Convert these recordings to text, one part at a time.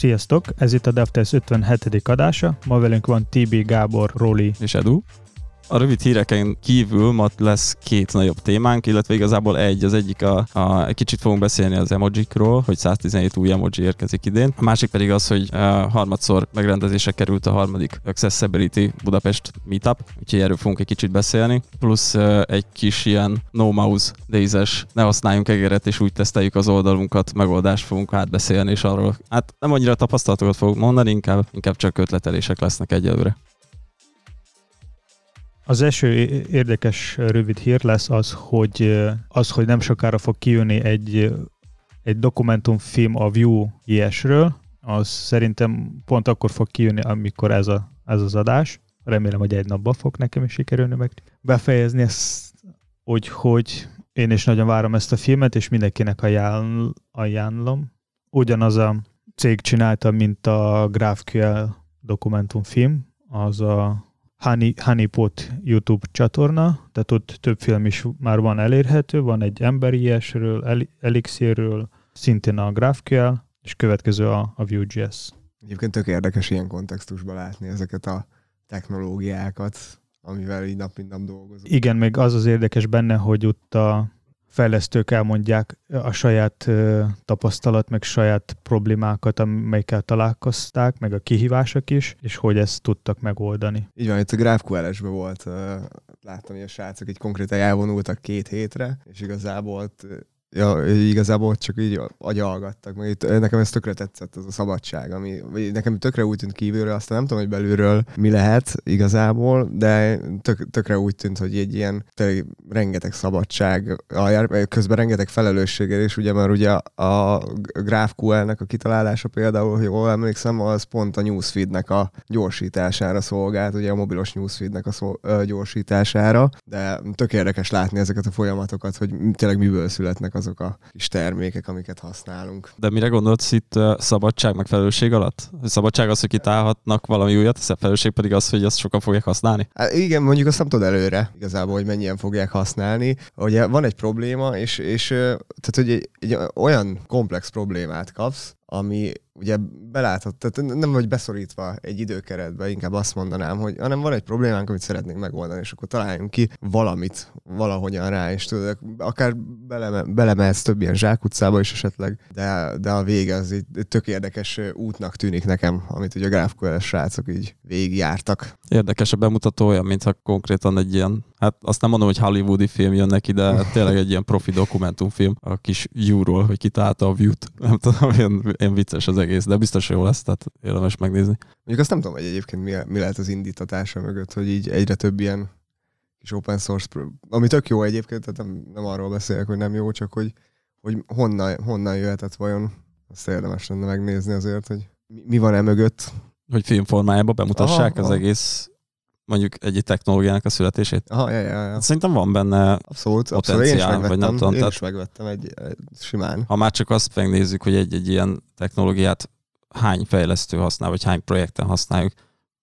Sziasztok! Ez itt a DevTest 57. adása. Ma velünk van TB, Gábor, Roli és Edu. A rövid híreken kívül ma lesz két nagyobb témánk, illetve igazából egy. Az egyik a, a egy kicsit fogunk beszélni az emojikról, hogy 117 új emoji érkezik idén. A másik pedig az, hogy uh, harmadszor megrendezésre került a harmadik Accessibility Budapest Meetup, úgyhogy erről fogunk egy kicsit beszélni. Plusz uh, egy kis ilyen no mouse days ne használjunk egeret, és úgy teszteljük az oldalunkat, megoldást fogunk átbeszélni, és arról, hát nem annyira tapasztalatokat fogok mondani, inkább, inkább csak ötletelések lesznek egyelőre. Az első érdekes rövid hír lesz az, hogy az, hogy nem sokára fog kijönni egy, egy dokumentumfilm a Vue.js-ről, az szerintem pont akkor fog kijönni, amikor ez, a, ez az adás. Remélem, hogy egy napban fog nekem is sikerülni meg befejezni ezt, úgyhogy én is nagyon várom ezt a filmet, és mindenkinek ajánl, ajánlom. Ugyanaz a cég csinálta, mint a GraphQL dokumentumfilm, az a Honey, Honeypot YouTube csatorna, tehát ott több film is már van elérhető, van egy emberi ilyesről, Elixirről, szintén a GraphQL, és következő a, a Vue.js. Egyébként tök érdekes ilyen kontextusban látni ezeket a technológiákat, amivel így nap mint nap dolgozunk. Igen, még az az érdekes benne, hogy ott a fejlesztők elmondják a saját tapasztalat, meg saját problémákat, amelyekkel találkozták, meg a kihívások is, és hogy ezt tudtak megoldani. Így van, itt a GraphQL-esbe volt, láttam, hogy a srácok így konkrétan elvonultak két hétre, és igazából ott Ja, igazából csak így agyalgattak. Meg itt, nekem ez tökre tetszett, az a szabadság, ami nekem tökre úgy tűnt kívülről, aztán nem tudom, hogy belülről mi lehet igazából, de tök, tökre úgy tűnt, hogy egy ilyen tök, rengeteg szabadság, közben rengeteg felelősséggel, és ugye mert ugye a GraphQL-nek a kitalálása például, hogy jól emlékszem, az pont a newsfeednek a gyorsítására szolgált, ugye a mobilos newsfeednek a szol, gyorsítására, de tök érdekes látni ezeket a folyamatokat, hogy tényleg miből születnek azok a kis termékek, amiket használunk. De mire gondolsz itt szabadság meg felelősség alatt? A szabadság az, hogy kitálhatnak valami újat, a felelősség pedig az, hogy azt sokan fogják használni? Hát igen, mondjuk azt nem tudod előre igazából, hogy mennyien fogják használni. Ugye van egy probléma, és, és tehát, hogy egy, egy olyan komplex problémát kapsz, ami ugye beláthat, tehát nem vagy beszorítva egy időkeretbe, inkább azt mondanám, hogy hanem van egy problémánk, amit szeretnénk megoldani, és akkor találjunk ki valamit valahogyan rá, és tudod, akár beleme, belemehetsz több ilyen zsákutcába is esetleg, de, de a vége az egy tök érdekes útnak tűnik nekem, amit ugye a GraphQL srácok így végigjártak. Érdekes a bemutató olyan, mintha konkrétan egy ilyen, hát azt nem mondom, hogy hollywoodi film jön neki, de tényleg egy ilyen profi dokumentumfilm a kis view-ról, hogy kitálta a view-t. Nem tudom, ilyen, ilyen vicces az egész, de biztos jó lesz, tehát érdemes megnézni. Mondjuk azt nem tudom, hogy egyébként mi, mi lehet az indítatása mögött, hogy így egyre több ilyen kis open source, ami tök jó egyébként, tehát nem, nem arról beszélek, hogy nem jó, csak hogy, hogy honnan, honnan jöhetett vajon, azt érdemes lenne megnézni azért, hogy mi, mi van e mögött. Hogy filmformájában bemutassák aha, az aha. egész mondjuk egy technológiának a születését. Aha, ja, ja, ja. Szerintem van benne abszolút, abszolút. Én vagy nem tudom. Én tehát, is megvettem egy, egy simán. Ha már csak azt megnézzük, hogy egy, egy ilyen technológiát hány fejlesztő használ, vagy hány projekten használjuk,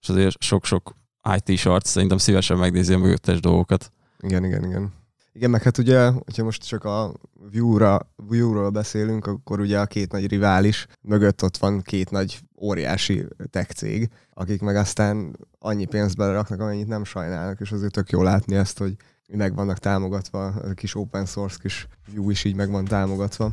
és azért sok-sok IT-s arc szerintem szívesen megnézi a mögöttes dolgokat. Igen, igen, igen. Igen, meg hát ugye, hogyha most csak a Vue-ra, Vue-ról beszélünk, akkor ugye a két nagy rivális mögött ott van két nagy óriási tech cég, akik meg aztán annyi pénzt beleraknak, amennyit nem sajnálnak, és azért tök jó látni ezt, hogy meg vannak támogatva, a kis open source kis Vue is így meg van támogatva.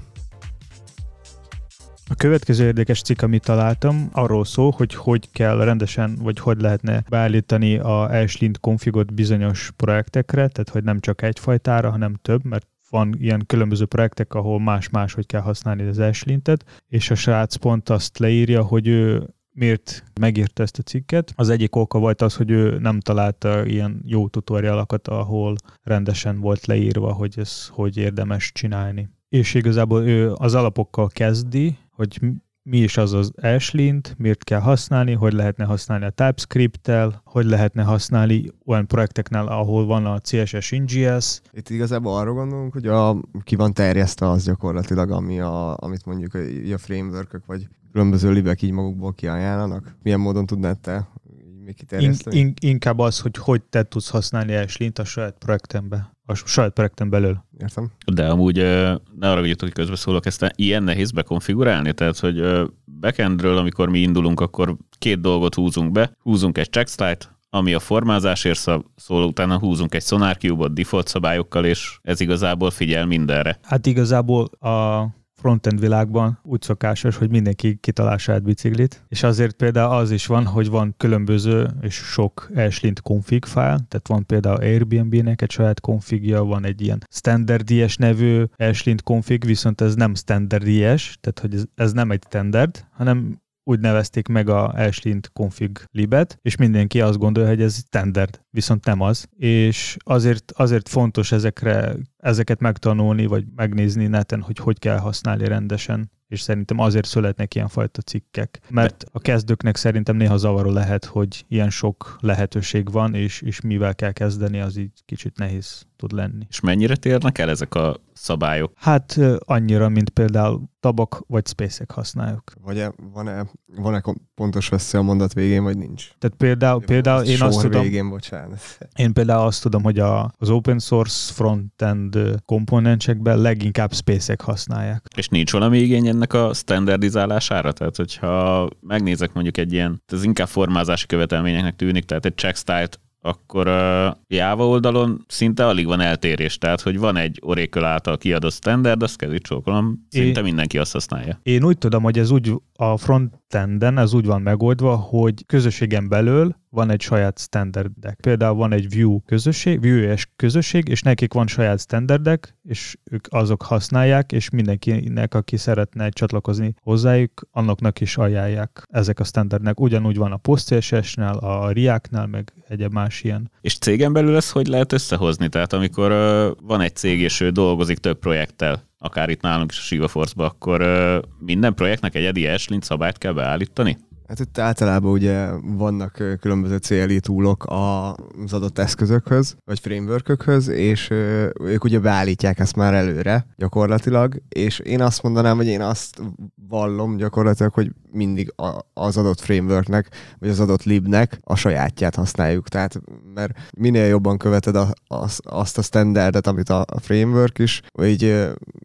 Következő érdekes cikk, amit találtam, arról szól, hogy hogy kell rendesen, vagy hogy lehetne beállítani a Ashlint konfigot bizonyos projektekre, tehát hogy nem csak egyfajtára, hanem több, mert van ilyen különböző projektek, ahol más-más, hogy kell használni az Ashlintet, és a srác pont azt leírja, hogy ő miért megírta ezt a cikket. Az egyik oka volt az, hogy ő nem találta ilyen jó tutorialokat, ahol rendesen volt leírva, hogy ez hogy érdemes csinálni. És igazából ő az alapokkal kezdi, hogy mi is az az Ashlint, miért kell használni, hogy lehetne használni a TypeScript-tel, hogy lehetne használni olyan projekteknél, ahol van a CSS InGS. Itt igazából arra gondolunk, hogy a, ki van terjesztve az gyakorlatilag, ami a, amit mondjuk a, a framework vagy különböző libek így magukból kiajánlanak. Milyen módon tudnád te még? In, in, inkább az, hogy hogy te tudsz használni Ashlint a saját projektembe a saját projekten belül. Értem. De amúgy ne arra hogy közbeszólok, ezt ilyen nehéz bekonfigurálni? Tehát, hogy backendről, amikor mi indulunk, akkor két dolgot húzunk be. Húzunk egy checkslide, ami a formázásért szól, utána húzunk egy Sonar Cube-ot default szabályokkal, és ez igazából figyel mindenre. Hát igazából a frontend világban úgy szokásos, hogy mindenki kitalál saját biciklit, és azért például az is van, hogy van különböző és sok Ashlint config file, tehát van például Airbnb-nek egy saját configja, van egy ilyen standard IS nevű Ashlint config, viszont ez nem standard IS, tehát hogy ez, ez nem egy standard, hanem úgy nevezték meg a Ashlint config libet, és mindenki azt gondolja, hogy ez standard, viszont nem az. És azért, azért fontos ezekre, ezeket megtanulni, vagy megnézni neten, hogy hogy kell használni rendesen és szerintem azért születnek ilyenfajta cikkek. Mert a kezdőknek szerintem néha zavaró lehet, hogy ilyen sok lehetőség van, és, és mivel kell kezdeni, az így kicsit nehéz tud lenni. És mennyire térnek el ezek a szabályok? Hát annyira, mint például tabak vagy spacek használjuk. Vagy van-e, van-e pontos veszély a mondat végén, vagy nincs? Tehát például, például én azt tudom, végén, bocsánat. Én például azt tudom, hogy a, az open source frontend komponensekben leginkább spacek használják. És nincs valami igény ennek a standardizálására? Tehát, hogyha megnézek mondjuk egy ilyen, ez inkább formázási követelményeknek tűnik, tehát egy check style-t akkor a Java oldalon szinte alig van eltérés, tehát hogy van egy Oracle által kiadott standard, azt kezdi csókolom, szinte én, mindenki azt használja. Én úgy tudom, hogy ez úgy a frontenden ez úgy van megoldva, hogy közösségen belül van egy saját standardek. Például van egy Vue közösség, Vue-es közösség, és nekik van saját standardek, és ők azok használják, és mindenkinek, aki szeretne csatlakozni hozzájuk, annaknak is ajánlják ezek a standardnek. Ugyanúgy van a PostCSS-nál, a React-nál, meg egyéb más ilyen. És cégen belül ezt hogy lehet összehozni? Tehát amikor uh, van egy cég, és ő dolgozik több projekttel, akár itt nálunk is a Shiva Force-ba, akkor minden projektnek egy Eddie Ashlyn szabályt kell beállítani? Hát itt általában ugye vannak különböző CLI túlok az adott eszközökhöz, vagy frameworkökhöz, és ők ugye beállítják ezt már előre gyakorlatilag, és én azt mondanám, hogy én azt vallom gyakorlatilag, hogy mindig az adott frameworknek, vagy az adott libnek a sajátját használjuk. Tehát, mert minél jobban követed a, az, azt a standardet, amit a, framework is, vagy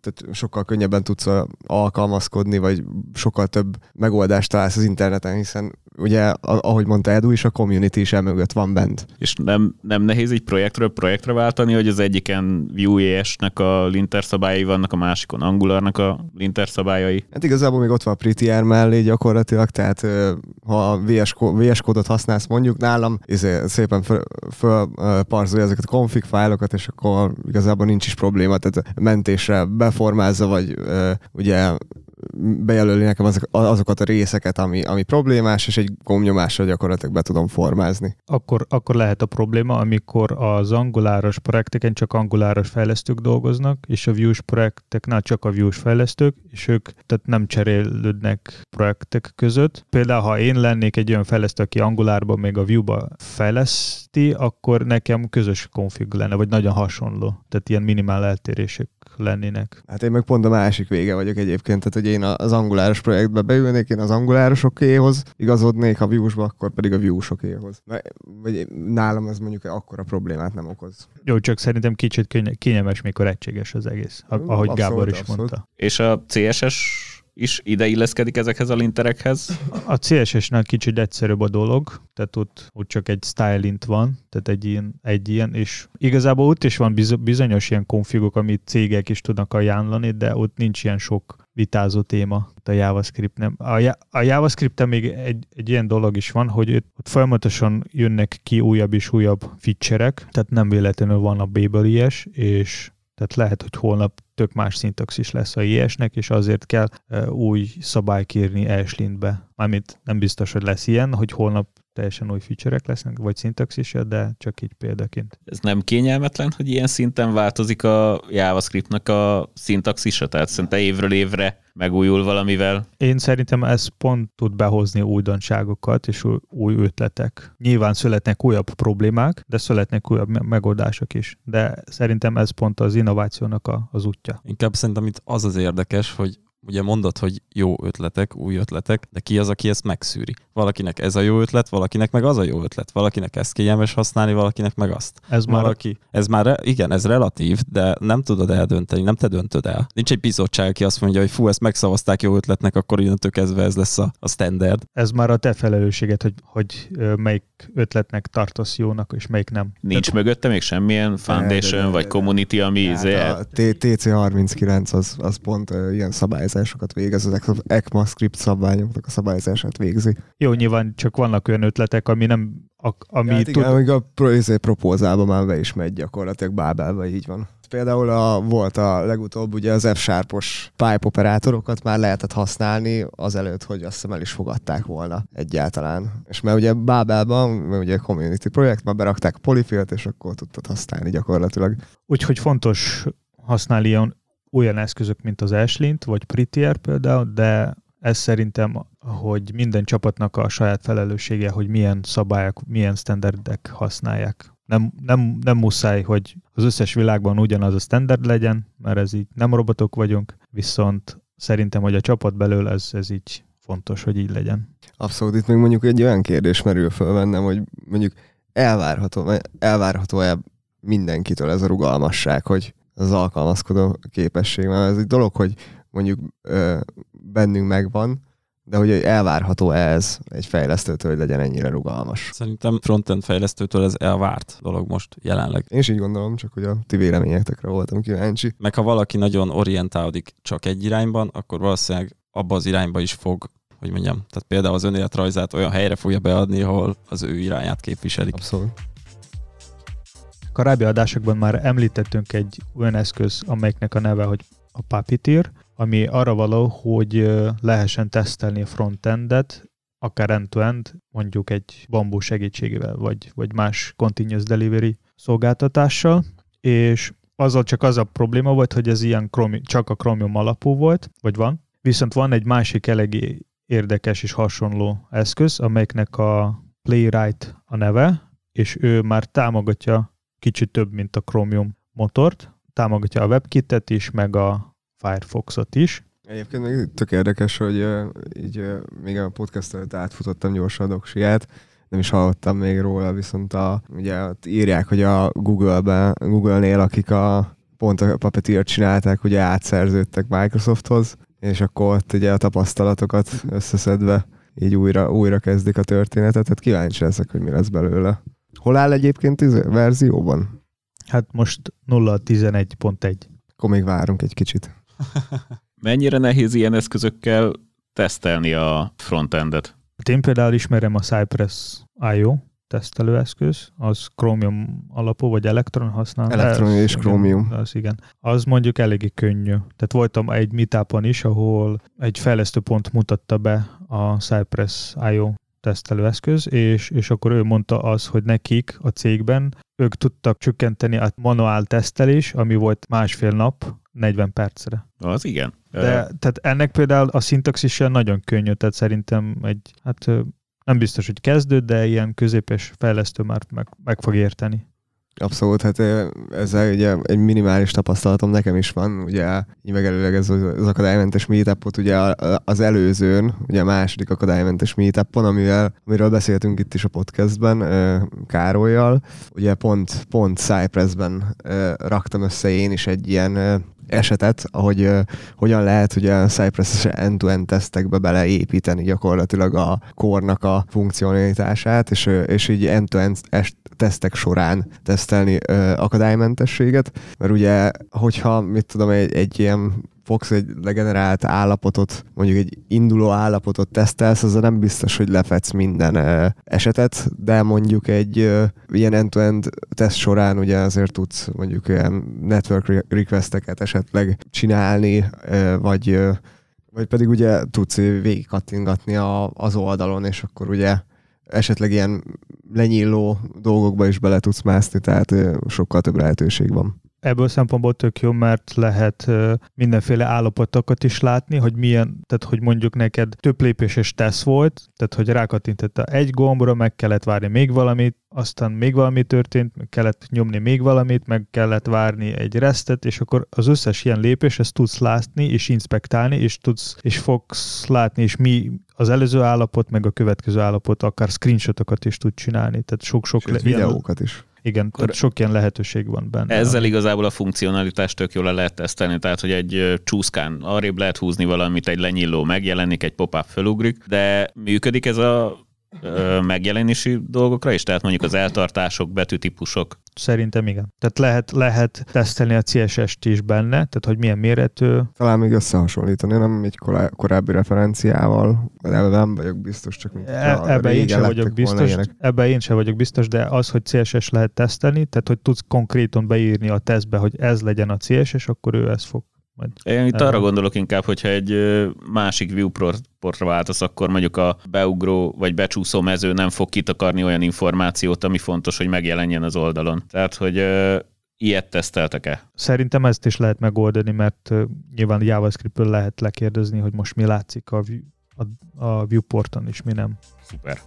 tehát sokkal könnyebben tudsz alkalmazkodni, vagy sokkal több megoldást találsz az interneten, hiszen ugye, ahogy mondta Edu is, a community is emögött van bent. És nem, nem nehéz egy projektről projektre váltani, hogy az egyiken Vue.js-nek a linter szabályai vannak, a másikon Angularnak a linter szabályai? Hát igazából még ott van a Prettier mellé gyakorlatilag, tehát ha a VS, VS kódot használsz mondjuk nálam, izé, szépen fölparzolja ezeket a config fájlokat, és akkor igazából nincs is probléma, tehát mentésre beformázza, vagy ugye bejelöli nekem azok, azokat a részeket, ami, ami problémás, és egy gombnyomással gyakorlatilag be tudom formázni. Akkor, akkor lehet a probléma, amikor az anguláros projekteken csak anguláros fejlesztők dolgoznak, és a Vue-s projekteknál csak a Vue-s fejlesztők, és ők tehát nem cserélődnek projektek között. Például, ha én lennék egy olyan fejlesztő, aki angulárban még a Vue-ba fejleszti, akkor nekem közös konfig lenne, vagy nagyon hasonló. Tehát ilyen minimál eltérések lennének. Hát én meg pont a másik vége vagyok egyébként, tehát hogy én az anguláros projektbe beülnék, én az angulárosokéhoz igazodnék, a views akkor pedig a views-okéhoz. Vagy nálam ez mondjuk akkora problémát nem okoz. Jó, csak szerintem kicsit kényelmes, mikor egységes az egész, ahogy abszolút, Gábor is abszolút. mondta. És a CSS is ide illeszkedik ezekhez a linterekhez? A CSS-nál kicsit egyszerűbb a dolog, tehát ott, ott csak egy stylint van, tehát egy ilyen, egy ilyen, és igazából ott is van bizonyos ilyen konfigok, amit cégek is tudnak ajánlani, de ott nincs ilyen sok vitázó téma a JavaScript nem. A, a javascript még egy, egy ilyen dolog is van, hogy ott folyamatosan jönnek ki újabb és újabb feature-ek, tehát nem véletlenül van a Babel és tehát lehet, hogy holnap tök más szintaxis lesz a IS-nek, és azért kell új szabályt írni Ashlint-be. Mármint nem biztos, hogy lesz ilyen, hogy holnap teljesen új feature lesznek, vagy szintaxisja, de csak így példaként. Ez nem kényelmetlen, hogy ilyen szinten változik a JavaScriptnak a szintaxisa? Tehát szerintem évről évre megújul valamivel? Én szerintem ez pont tud behozni újdonságokat és új ötletek. Nyilván születnek újabb problémák, de születnek újabb megoldások is. De szerintem ez pont az innovációnak a, az útja. Inkább szerintem itt az az érdekes, hogy ugye mondod, hogy jó ötletek, új ötletek, de ki az, aki ezt megszűri? Valakinek ez a jó ötlet, valakinek meg az a jó ötlet, valakinek ezt kényelmes használni, valakinek meg azt. Ez már Valaki, ez már, igen, ez relatív, de nem tudod eldönteni, nem te döntöd el. Nincs egy bizottság, aki azt mondja, hogy fú, ezt megszavazták jó ötletnek, akkor innentől kezdve ez lesz a, a standard. ez már a te felelősséged, hogy, hogy melyik ötletnek tartasz jónak, és melyik nem. Nincs mögötte még semmilyen foundation vagy community, ami Hát izé, a T- TC39 az, az pont ilyen szabályzásokat végez, az ECMAScript szabványoknak a szabályzását végzi. Jó, nyilván csak vannak olyan ötletek, ami nem, a, ami hát tud, igen, amíg a izé, propózálban már be is megy gyakorlatilag Bábelbe, így van. Például a, volt a legutóbb ugye az F-sharpos pipe operátorokat már lehetett használni azelőtt, hogy azt hiszem el is fogadták volna egyáltalán. És mert ugye Bábelban, mert ugye community projekt, már berakták polyfilt, és akkor tudtad használni gyakorlatilag. úgyhogy fontos használni ilyen, olyan eszközök, mint az Ashlint, vagy Prettier például, de ez szerintem, hogy minden csapatnak a saját felelőssége, hogy milyen szabályok, milyen standardek használják. Nem, nem, nem muszáj, hogy az összes világban ugyanaz a standard legyen, mert ez így nem robotok vagyunk, viszont szerintem, hogy a csapat belül ez, ez így fontos, hogy így legyen. Abszolút, itt még mondjuk egy olyan kérdés merül föl bennem, hogy mondjuk elvárható, elvárható-e mindenkitől ez a rugalmasság, hogy az alkalmazkodó képesség, mert ez egy dolog, hogy mondjuk ö, bennünk megvan, de hogy elvárható ez egy fejlesztőtől, hogy legyen ennyire rugalmas. Szerintem frontend fejlesztőtől ez elvárt dolog most jelenleg. Én is így gondolom, csak hogy a ti véleményetekre voltam kíváncsi. Meg ha valaki nagyon orientálódik csak egy irányban, akkor valószínűleg abba az irányba is fog, hogy mondjam, tehát például az önéletrajzát olyan helyre fogja beadni, ahol az ő irányát képviselik. Abszolút. Korábbi adásokban már említettünk egy olyan eszköz, amelyiknek a neve, hogy a Puppeteer, ami arra való, hogy lehessen tesztelni a frontendet, akár end-to-end, mondjuk egy bambú segítségével, vagy, vagy más continuous delivery szolgáltatással, és azzal csak az a probléma volt, hogy ez ilyen Chromium, csak a Chromium alapú volt, vagy van, viszont van egy másik eléggé érdekes és hasonló eszköz, amelyiknek a Playwright a neve, és ő már támogatja kicsit több, mint a Chromium motort, támogatja a WebKit-et is, meg a Firefoxot is. Egyébként még tök érdekes, hogy így még a podcast előtt átfutottam gyorsan a doksiát, nem is hallottam még róla, viszont a, ugye ott írják, hogy a Google-ben, Google-nél, akik a pont a Puppeteer csinálták, ugye átszerződtek Microsofthoz, és akkor ott ugye a tapasztalatokat összeszedve így újra, újra kezdik a történetet, tehát kíváncsi leszek, hogy mi lesz belőle. Hol áll egyébként ez verzióban? Hát most 0.11.1. Akkor még várunk egy kicsit. mennyire nehéz ilyen eszközökkel tesztelni a frontendet? Hát én például ismerem a Cypress IO tesztelőeszköz, az Chromium alapú, vagy Electron használ. Electron és Chromium. Az igen. Az mondjuk eléggé könnyű. Tehát voltam egy meetupon is, ahol egy fejlesztőpont mutatta be a Cypress IO tesztelőeszköz, és, és akkor ő mondta az, hogy nekik a cégben ők tudtak csökkenteni a manuál tesztelés, ami volt másfél nap, 40 percre. Az igen. De tehát ennek például a szintaxis nagyon könnyű, tehát szerintem egy, hát nem biztos, hogy kezdő, de ilyen középes fejlesztő már meg, meg fog érteni. Abszolút, hát ezzel ugye egy minimális tapasztalatom nekem is van, ugye megelőleg ez az akadálymentes meetupot ugye az előzőn, ugye a második akadálymentes meetupon, amivel, amiről beszéltünk itt is a podcastben Károlyjal, ugye pont, pont Cypressben raktam össze én is egy ilyen esetet, ahogy ö, hogyan lehet ugye a Cypress end-to-end tesztekbe beleépíteni gyakorlatilag a kornak a funkcionalitását, és, és így end-to-end tesztek során tesztelni ö, akadálymentességet, mert ugye, hogyha, mit tudom, egy, egy ilyen fogsz egy legenerált állapotot, mondjuk egy induló állapotot tesztelsz, az nem biztos, hogy lefetsz minden esetet, de mondjuk egy ilyen end-to-end teszt során ugye azért tudsz mondjuk ilyen network re- requesteket esetleg csinálni, vagy vagy pedig ugye tudsz végig kattingatni a, az oldalon, és akkor ugye esetleg ilyen lenyíló dolgokba is bele tudsz mászni, tehát sokkal több lehetőség van. Ebből szempontból tök jó, mert lehet mindenféle állapotokat is látni, hogy milyen, tehát hogy mondjuk neked több lépéses tesz volt, tehát hogy rákattintetta egy gombra, meg kellett várni még valamit, aztán még valami történt, meg kellett nyomni még valamit, meg kellett várni egy restet, és akkor az összes ilyen lépés, ezt tudsz látni és inspektálni, és tudsz, és fogsz látni, és mi az előző állapot, meg a következő állapot, akár screenshotokat is tud csinálni, tehát sok-sok ilyen- videókat is. Igen, tehát sok ilyen lehetőség van benne. Ezzel igazából a funkcionalitást tök jól le lehet tesztelni, tehát hogy egy csúszkán arrébb lehet húzni valamit, egy lenyilló megjelenik, egy pop-up felugrik, de működik ez a megjelenési dolgokra is, tehát mondjuk az eltartások, betűtípusok. Szerintem igen. Tehát lehet, lehet tesztelni a CSS-t is benne, tehát hogy milyen méretű. Talán még összehasonlítani, nem egy korá- korábbi referenciával, de ebben nem vagyok biztos, csak mint E- Ebben én sem vagyok biztos, ebben én sem vagyok biztos, de az, hogy CSS lehet tesztelni, tehát hogy tudsz konkrétan beírni a tesztbe, hogy ez legyen a CSS, akkor ő ezt fog majd. Én itt arra gondolok inkább, hogyha egy másik viewportra váltasz, akkor mondjuk a beugró vagy becsúszó mező nem fog kitakarni olyan információt, ami fontos, hogy megjelenjen az oldalon. Tehát, hogy ilyet teszteltek-e? Szerintem ezt is lehet megoldani, mert nyilván JavaScript-ből lehet lekérdezni, hogy most mi látszik a, view, a, a viewporton, és mi nem. Szuper.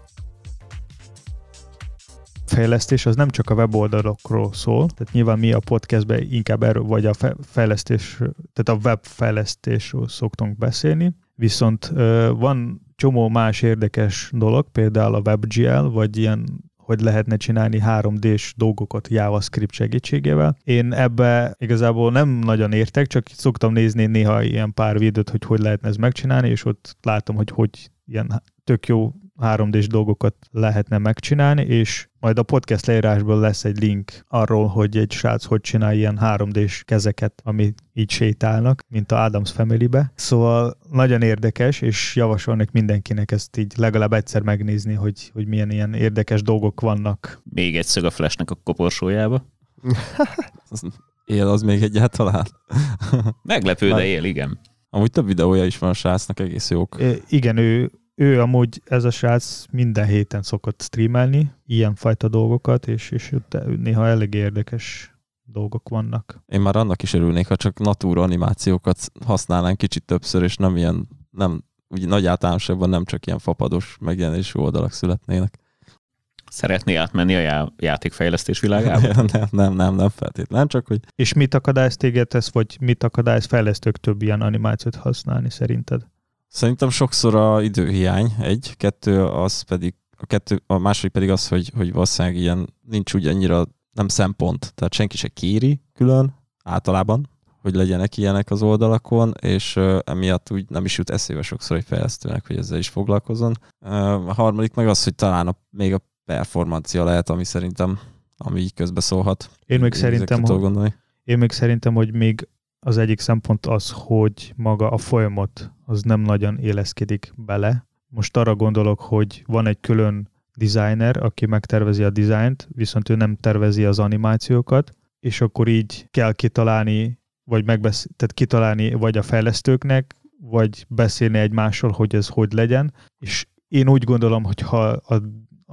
Fejlesztés az nem csak a weboldalakról szól, tehát nyilván mi a podcastben inkább erről, vagy a fe- fejlesztés, tehát a webfejlesztésről szoktunk beszélni, viszont van csomó más érdekes dolog, például a WebGL, vagy ilyen hogy lehetne csinálni 3D-s dolgokat JavaScript segítségével. Én ebbe igazából nem nagyon értek, csak szoktam nézni néha ilyen pár videót, hogy hogy lehetne ez megcsinálni, és ott látom, hogy hogy ilyen tök jó 3D-s dolgokat lehetne megcsinálni, és majd a podcast leírásból lesz egy link arról, hogy egy srác hogy csinál ilyen 3D-s kezeket, ami így sétálnak, mint a Adams Family-be. Szóval nagyon érdekes, és javasolnék mindenkinek ezt így legalább egyszer megnézni, hogy, hogy milyen ilyen érdekes dolgok vannak. Még egy szög a flashnek a koporsójába. Az él az még egyáltalán. Meglepő, de él, igen. Amúgy több videója is van a srácnak, egész jók. E, igen, ő, ő amúgy ez a srác minden héten szokott streamelni ilyen fajta dolgokat, és, és néha elég érdekes dolgok vannak. Én már annak is örülnék, ha csak natúra animációkat használnánk kicsit többször, és nem ilyen, nem, úgy nagy általánosságban nem csak ilyen fapados megjelenésű oldalak születnének. Szeretné átmenni a já- játékfejlesztés világába? nem, nem, nem, nem feltétlen, csak hogy És mit akadályoz téged ez, vagy mit akadályoz fejlesztők több ilyen animációt használni szerinted? Szerintem sokszor a időhiány egy, kettő az pedig, a, kettő, a második pedig az, hogy, hogy valószínűleg ilyen nincs úgy annyira nem szempont, tehát senki se kéri külön általában, hogy legyenek ilyenek az oldalakon, és uh, emiatt úgy nem is jut eszébe sokszor egy fejlesztőnek, hogy ezzel is foglalkozon. Uh, a harmadik meg az, hogy talán a, még a performancia lehet, ami szerintem ami így közbeszólhat. Én még szerintem, hogy, gondolni. én még szerintem, hogy még az egyik szempont az, hogy maga a folyamat az nem nagyon éleszkedik bele. Most arra gondolok, hogy van egy külön designer, aki megtervezi a dizájnt, viszont ő nem tervezi az animációkat, és akkor így kell kitalálni, vagy megbesz- tehát kitalálni vagy a fejlesztőknek, vagy beszélni egymással, hogy ez hogy legyen. És én úgy gondolom, hogy ha a,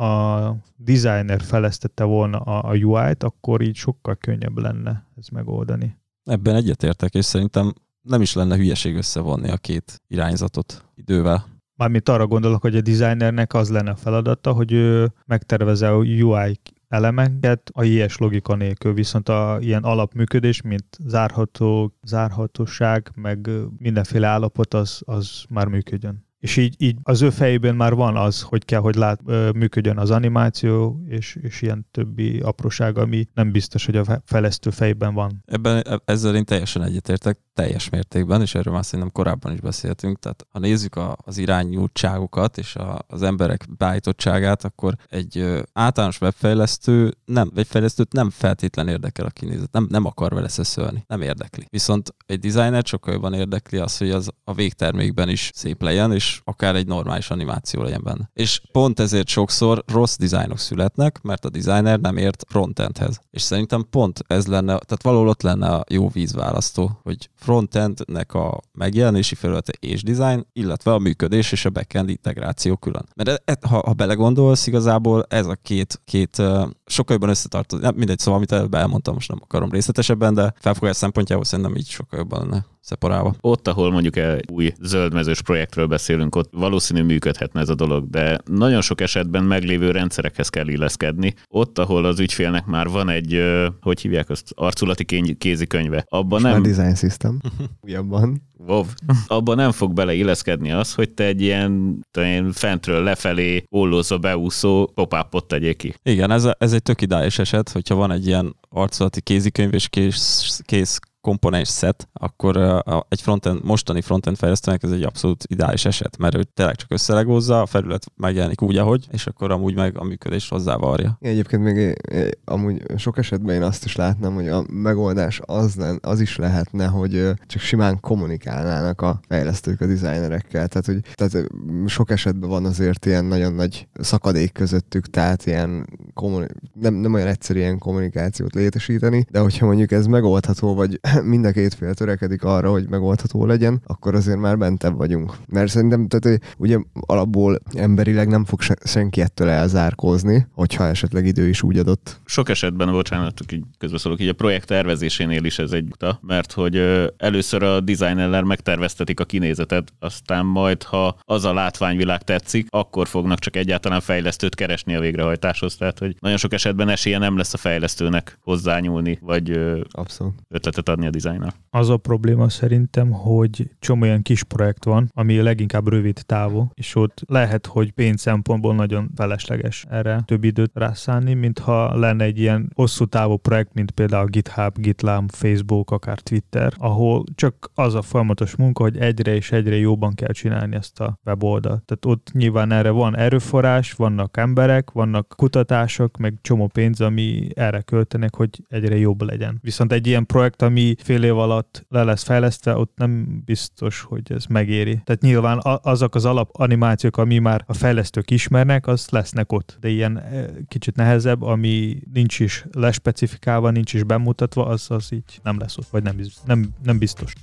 a designer fejlesztette volna a, a UI-t, akkor így sokkal könnyebb lenne ez megoldani. Ebben egyetértek, és szerintem nem is lenne hülyeség összevonni a két irányzatot idővel. Mármint arra gondolok, hogy a designernek az lenne a feladata, hogy ő megtervezze a UI elemeket a ilyes logika nélkül, viszont a ilyen alapműködés, mint zárható, zárhatóság, meg mindenféle állapot, az, az már működjön. És így, így az ő fejében már van az, hogy kell, hogy lát, működjön az animáció, és, és ilyen többi apróság, ami nem biztos, hogy a fe- fejlesztő fejében van. Ebben e- ezzel én teljesen egyetértek, teljes mértékben, és erről már szerintem korábban is beszéltünk. Tehát ha nézzük a, az irányultságokat és a, az emberek beállítottságát, akkor egy ö, általános webfejlesztő nem, webfejlesztőt nem feltétlen érdekel a kinézet, nem, nem akar vele szeszölni, nem érdekli. Viszont egy designer sokkal jobban érdekli az, hogy az a végtermékben is szép legyen, és és akár egy normális animáció legyen benne. És pont ezért sokszor rossz dizájnok születnek, mert a designer nem ért frontendhez. És szerintem pont ez lenne, tehát valahol ott lenne a jó vízválasztó, hogy frontendnek a megjelenési felülete és design, illetve a működés és a backend integráció külön. Mert e, e, ha, ha belegondolsz, igazából ez a két, két sokkal jobban összetartozik. Nem, mindegy, szóval amit előbb elmondtam, most nem akarom részletesebben, de felfogás szempontjából szerintem így sokkal jobban lenne szeparálva. Ott, ahol mondjuk egy új zöldmezős projektről beszélünk, ott valószínű működhetne ez a dolog, de nagyon sok esetben meglévő rendszerekhez kell illeszkedni. Ott, ahol az ügyfélnek már van egy, hogy hívják azt, arculati kézikönyve, abban nem... A design system, újabban. Wow. Abban nem fog beleilleszkedni az, hogy te egy ilyen, te ilyen fentről lefelé ollózó, beúszó pop tegyél ki. Igen, ez, a, ez egy tök ideális eset, hogyha van egy ilyen arculati kézikönyv és kész, kész komponens set, akkor egy frontend, mostani frontend fejlesztőnek ez egy abszolút ideális eset, mert ő tényleg csak összelegózza, a felület megjelenik úgy, ahogy, és akkor amúgy meg a működés hozzávarja. Egyébként még amúgy sok esetben én azt is látnám, hogy a megoldás az, len, az is lehetne, hogy csak simán kommunikálnának a fejlesztők a designerekkel. Tehát, hogy tehát sok esetben van azért ilyen nagyon nagy szakadék közöttük, tehát ilyen kommuni- nem, nem olyan egyszerű ilyen kommunikációt létesíteni, de hogyha mondjuk ez megoldható, vagy mind a két fél törekedik arra, hogy megoldható legyen, akkor azért már bentebb vagyunk. Mert szerintem, tehát ugye alapból emberileg nem fog se, senki ettől elzárkózni, hogyha esetleg idő is úgy adott. Sok esetben, bocsánat, így közbeszólok, így a projekt tervezésénél is ez egy uta, mert hogy először a designer megterveztetik a kinézetet, aztán majd, ha az a látványvilág tetszik, akkor fognak csak egyáltalán fejlesztőt keresni a végrehajtáshoz. Tehát, hogy nagyon sok esetben esélye nem lesz a fejlesztőnek hozzányúlni, vagy Abszolút. ötletet adni a dizájnnak. Az a probléma szerintem, hogy csomó olyan kis projekt van, ami leginkább rövid távú, és ott lehet, hogy pénz szempontból nagyon felesleges erre több időt rászánni, mintha lenne egy ilyen hosszú távú projekt, mint például GitHub, GitLab, Facebook, akár Twitter, ahol csak az a folyamatos munka, hogy egyre és egyre jobban kell csinálni ezt a weboldalt. Tehát ott nyilván erre van erőforrás, vannak emberek, vannak kutatások, meg csomó pénz, ami erre költenek, hogy egyre jobb legyen. Viszont egy ilyen projekt, ami fél év alatt le lesz fejlesztve, ott nem biztos, hogy ez megéri. Tehát nyilván azok az alap animációk, ami már a fejlesztők ismernek, az lesznek ott. De ilyen eh, kicsit nehezebb, ami nincs is lespecifikálva, nincs is bemutatva, az, az így nem lesz ott, vagy nem, nem, nem biztos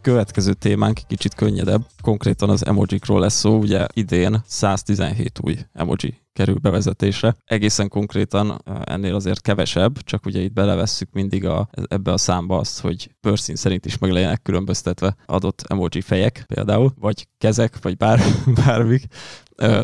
következő témánk kicsit könnyedebb. Konkrétan az emojikról lesz szó, ugye idén 117 új emoji kerül bevezetésre. Egészen konkrétan ennél azért kevesebb, csak ugye itt belevesszük mindig a, ebbe a számba azt, hogy pörszín szerint is meg legyenek különböztetve adott emoji fejek például, vagy kezek, vagy bár, bármik.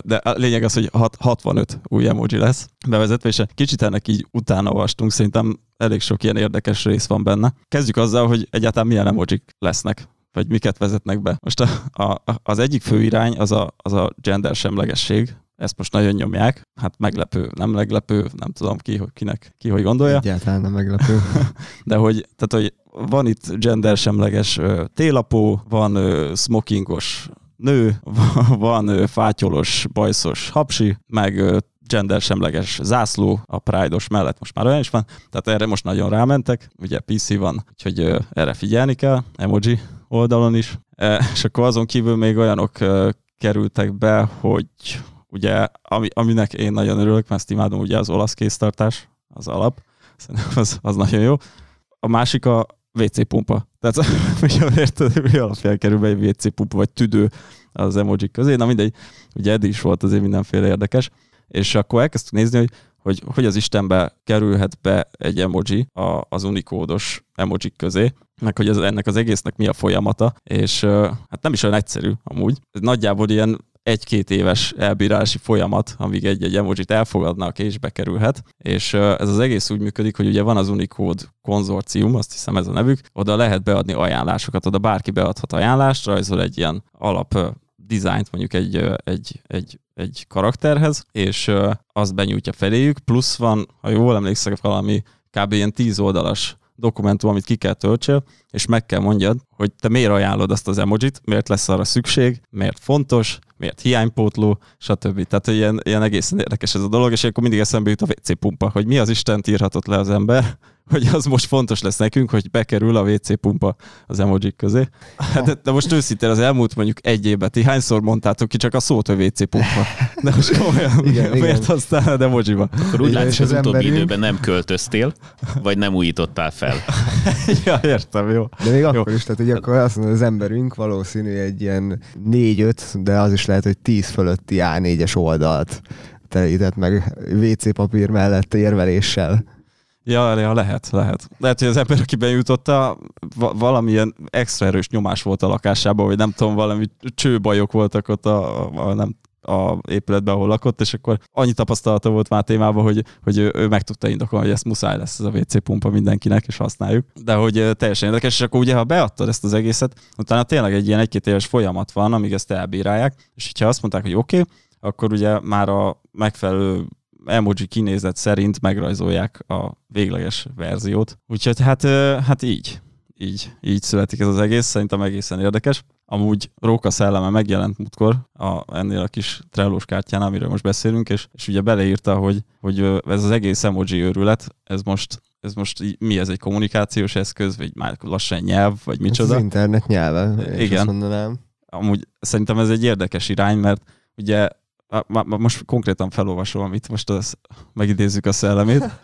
De a lényeg az, hogy 65 új emoji lesz bevezetve, és kicsit ennek így utána olvastunk, szerintem elég sok ilyen érdekes rész van benne. Kezdjük azzal, hogy egyáltalán milyen emojik lesznek vagy miket vezetnek be. Most a, a, az egyik fő irány az a, az a gender semlegesség, ezt most nagyon nyomják, hát meglepő, nem meglepő, nem tudom ki, hogy kinek, ki hogy gondolja. Egyáltalán nem meglepő. De hogy, tehát, hogy van itt gender semleges télapó, van smokingos nő, van fátyolos, bajszos hapsi, meg gender semleges zászló a Pride-os mellett most már olyan is van, tehát erre most nagyon rámentek, ugye PC van, úgyhogy erre figyelni kell, emoji oldalon is, e, és akkor azon kívül még olyanok kerültek be, hogy ugye, ami, aminek én nagyon örülök, mert ezt imádom, ugye az olasz kéztartás, az alap, szerintem az, az nagyon jó. A másik a WC pumpa. Tehát érted, mi alapján kerül be egy WC pumpa, vagy tüdő az emojik közé. Na mindegy, ugye eddig is volt azért mindenféle érdekes. És akkor elkezdtük nézni, hogy hogy hogy az Istenbe kerülhet be egy emoji a, az unikódos emojik közé, meg hogy ez, ennek az egésznek mi a folyamata, és hát nem is olyan egyszerű amúgy. Ez nagyjából ilyen egy-két éves elbírálási folyamat, amíg egy-egy emojit elfogadnak és bekerülhet, és ez az egész úgy működik, hogy ugye van az Unicode konzorcium, azt hiszem ez a nevük, oda lehet beadni ajánlásokat, oda bárki beadhat ajánlást, rajzol egy ilyen alap dizájnt mondjuk egy, egy, egy, egy karakterhez, és azt benyújtja feléjük, plusz van, ha jól emlékszek, valami kb. ilyen tíz oldalas dokumentum, amit ki kell töltsél, és meg kell mondjad, hogy te miért ajánlod azt az emojit, miért lesz arra szükség, miért fontos, miért hiánypótló, stb. Tehát ilyen, ilyen egészen érdekes ez a dolog, és akkor mindig eszembe jut a WC pumpa, hogy mi az Isten írhatott le az ember, hogy az most fontos lesz nekünk, hogy bekerül a WC pumpa az emojik közé. Hát, de, de most őszintén az elmúlt mondjuk egy évben, ti hányszor mondtátok ki csak a szót, hogy WC pumpa? De most komolyan, Igen, miért igen. használod emojiba? Akkor úgy és az az utóbbi emberünk- időben nem költöztél, vagy nem újítottál fel. ja, értem, jó. De még Jó. akkor is, tehát hogy akkor azt mondod, az emberünk valószínű egy ilyen 4-5, de az is lehet, hogy 10 fölötti A4-es oldalt telített meg WC papír mellett érveléssel. Ja, ja, lehet, lehet. Lehet, hogy az ember, aki bejutotta, va- valamilyen extra erős nyomás volt a lakásában, vagy nem tudom, valami csőbajok voltak ott a, a, nem a épületben, ahol lakott, és akkor annyi tapasztalata volt már témában, hogy, hogy ő, ő meg tudta indokolni, hogy ez muszáj lesz ez a WC pumpa mindenkinek, és használjuk. De hogy teljesen érdekes, és akkor ugye, ha beadtad ezt az egészet, utána tényleg egy ilyen egy-két éves folyamat van, amíg ezt elbírálják, és ha azt mondták, hogy oké, okay, akkor ugye már a megfelelő emoji kinézet szerint megrajzolják a végleges verziót. Úgyhogy hát, hát így, így, így születik ez az egész, szerintem egészen érdekes. Amúgy Róka szelleme megjelent múltkor a, ennél a kis trellós kártyán, amiről most beszélünk, és, és ugye beleírta, hogy, hogy ez az egész emoji őrület, ez most, ez most így- mi ez egy kommunikációs eszköz, vagy már lassan nyelv, vagy Ez micsoda? az internet nyelve, Igen. azt mondanám. amúgy szerintem ez egy érdekes irány, mert ugye most konkrétan felolvasom, amit most az, megidézzük a szellemét.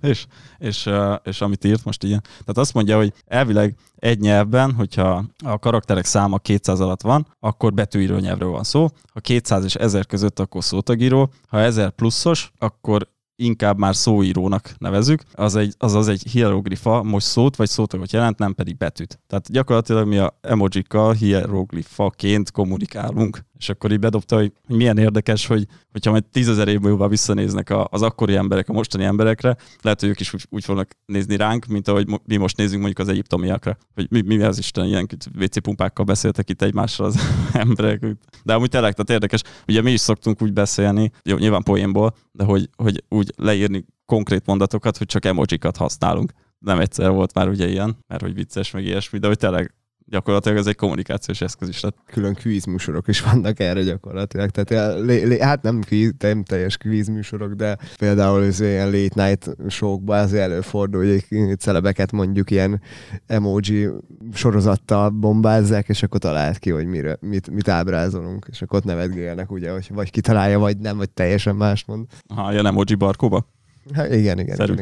és, és, és amit írt most ilyen. Tehát azt mondja, hogy elvileg egy nyelvben, hogyha a karakterek száma 200 alatt van, akkor betűíró nyelvről van szó. Ha 200 és 1000 között, akkor szótagíró. Ha 1000 pluszos, akkor inkább már szóírónak nevezük, az egy, azaz egy hieroglifa most szót vagy szótagot jelent, nem pedig betűt. Tehát gyakorlatilag mi a emojikkal hieroglifaként kommunikálunk. És akkor így bedobta, hogy milyen érdekes, hogy hogyha majd tízezer év múlva visszanéznek az akkori emberek a mostani emberekre, lehet, hogy ők is úgy, úgy fognak nézni ránk, mint ahogy mi most nézünk mondjuk az egyiptomiakra. Hogy mi, mi az Isten, ilyen WC pumpákkal beszéltek itt egymással az emberek. De amúgy tényleg, tehát érdekes. Ugye mi is szoktunk úgy beszélni, jó, nyilván poénból, de hogy, hogy úgy leírni konkrét mondatokat, hogy csak emojikat használunk. Nem egyszer volt már ugye ilyen, mert hogy vicces, meg ilyesmi, de hogy tényleg gyakorlatilag ez egy kommunikációs eszköz is lett. Külön kvíz műsorok is vannak erre gyakorlatilag. Tehát, lé, lé, hát nem, kvíz, nem teljes kvíz műsorok, de például az ilyen late night showkban az előfordul, hogy egy celebeket mondjuk ilyen emoji sorozattal bombázzák, és akkor talált ki, hogy mire, mit, mit ábrázolunk, és akkor ott nevetgélnek, ugye, hogy vagy kitalálja, vagy nem, vagy teljesen mást mond. Ha ilyen emoji barkóba? Hát igen, igen. Szerű.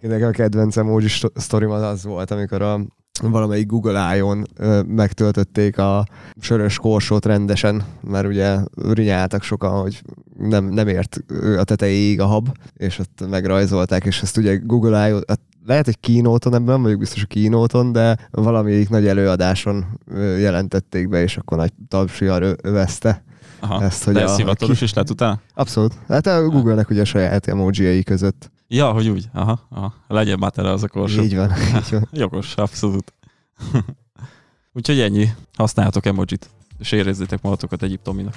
Nekem a kedvenc emoji sto- sztorim az az volt, amikor a valamelyik Google ö, megtöltötték a sörös korsót rendesen, mert ugye rinyáltak sokan, hogy nem, nem ért a tetejéig a hab, és ott megrajzolták, és ezt ugye Google Eye-on, hát lehet, hogy kínóton, ebben nem vagyok biztos a kínóton, de valamelyik nagy előadáson jelentették be, és akkor nagy tapsiar övezte. Aha. Ezt, hogy De ez a- hivatalos ki- is lett utána? Abszolút. Hát a Google-nek ugye a saját emoji között. Ja, hogy úgy. Aha, aha. Legyen már tele az a korsó. Így van, így van. Jogos, abszolút. Úgyhogy ennyi. Használjatok emojit, és érezzétek magatokat egyiptominak.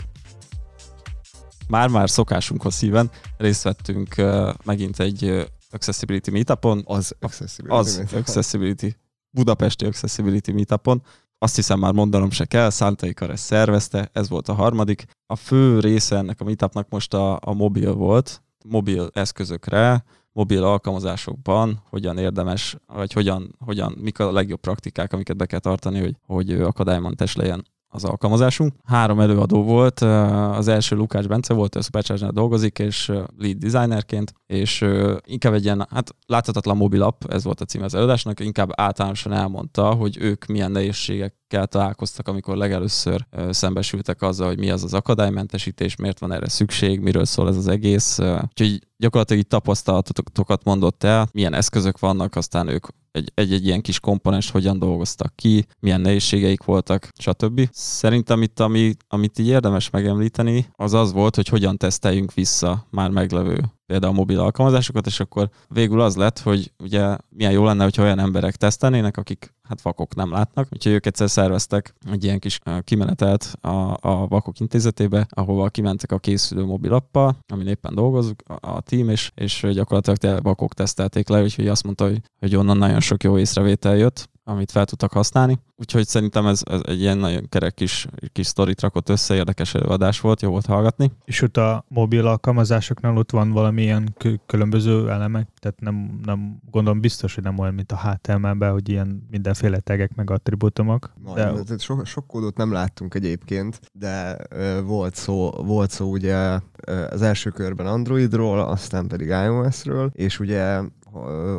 Már-már szokásunkhoz szíven részt vettünk uh, megint egy uh, Accessibility Meetupon, Az accessibility. az Accessibility, Budapesti Accessibility Meetupon. Azt hiszem már mondanom se kell, Szántai Kares szervezte, ez volt a harmadik. A fő része ennek a meetupnak most a, a mobil volt, mobil eszközökre, mobil alkalmazásokban hogyan érdemes, vagy hogyan, hogyan mik a legjobb praktikák, amiket be kell tartani, hogy, hogy akadálymentes legyen az alkalmazásunk. Három előadó volt, az első Lukács Bence volt, ő supercharge dolgozik, és lead designerként, és inkább egy ilyen, hát láthatatlan mobil app, ez volt a cím az előadásnak, inkább általánosan elmondta, hogy ők milyen nehézségekkel találkoztak, amikor legelőször szembesültek azzal, hogy mi az az akadálymentesítés, miért van erre szükség, miről szól ez az egész. Úgyhogy gyakorlatilag így tapasztalatokat mondott el, milyen eszközök vannak, aztán ők egy-egy ilyen kis komponens hogyan dolgoztak ki, milyen nehézségeik voltak, stb. Szerintem itt, ami, amit így érdemes megemlíteni, az az volt, hogy hogyan teszteljünk vissza már meglevő például mobil alkalmazásokat, és akkor végül az lett, hogy ugye milyen jó lenne, hogyha olyan emberek tesztelnének, akik hát vakok nem látnak, úgyhogy ők egyszer szerveztek egy ilyen kis kimenetelt a, a vakok intézetébe, ahova kimentek a készülő mobilappal, amin éppen dolgozunk, a, a team, és, és gyakorlatilag vakok tesztelték le, úgyhogy azt mondta, hogy, hogy onnan nagyon sok jó észrevétel jött, amit fel tudtak használni. Úgyhogy szerintem ez, ez egy ilyen nagyon kerek kis, kis sztorit rakott össze, érdekes előadás volt, jó volt hallgatni. És ott a mobil alkalmazásoknál ott van valamilyen különböző elemek, tehát nem, nem gondolom biztos, hogy nem olyan, mint a HTML-ben, hogy ilyen mindenféle tegek meg attribútumok. De... de... Sok, sok kódot nem láttunk egyébként, de uh, volt szó, volt szó ugye az első körben Androidról, aztán pedig iOS-ről, és ugye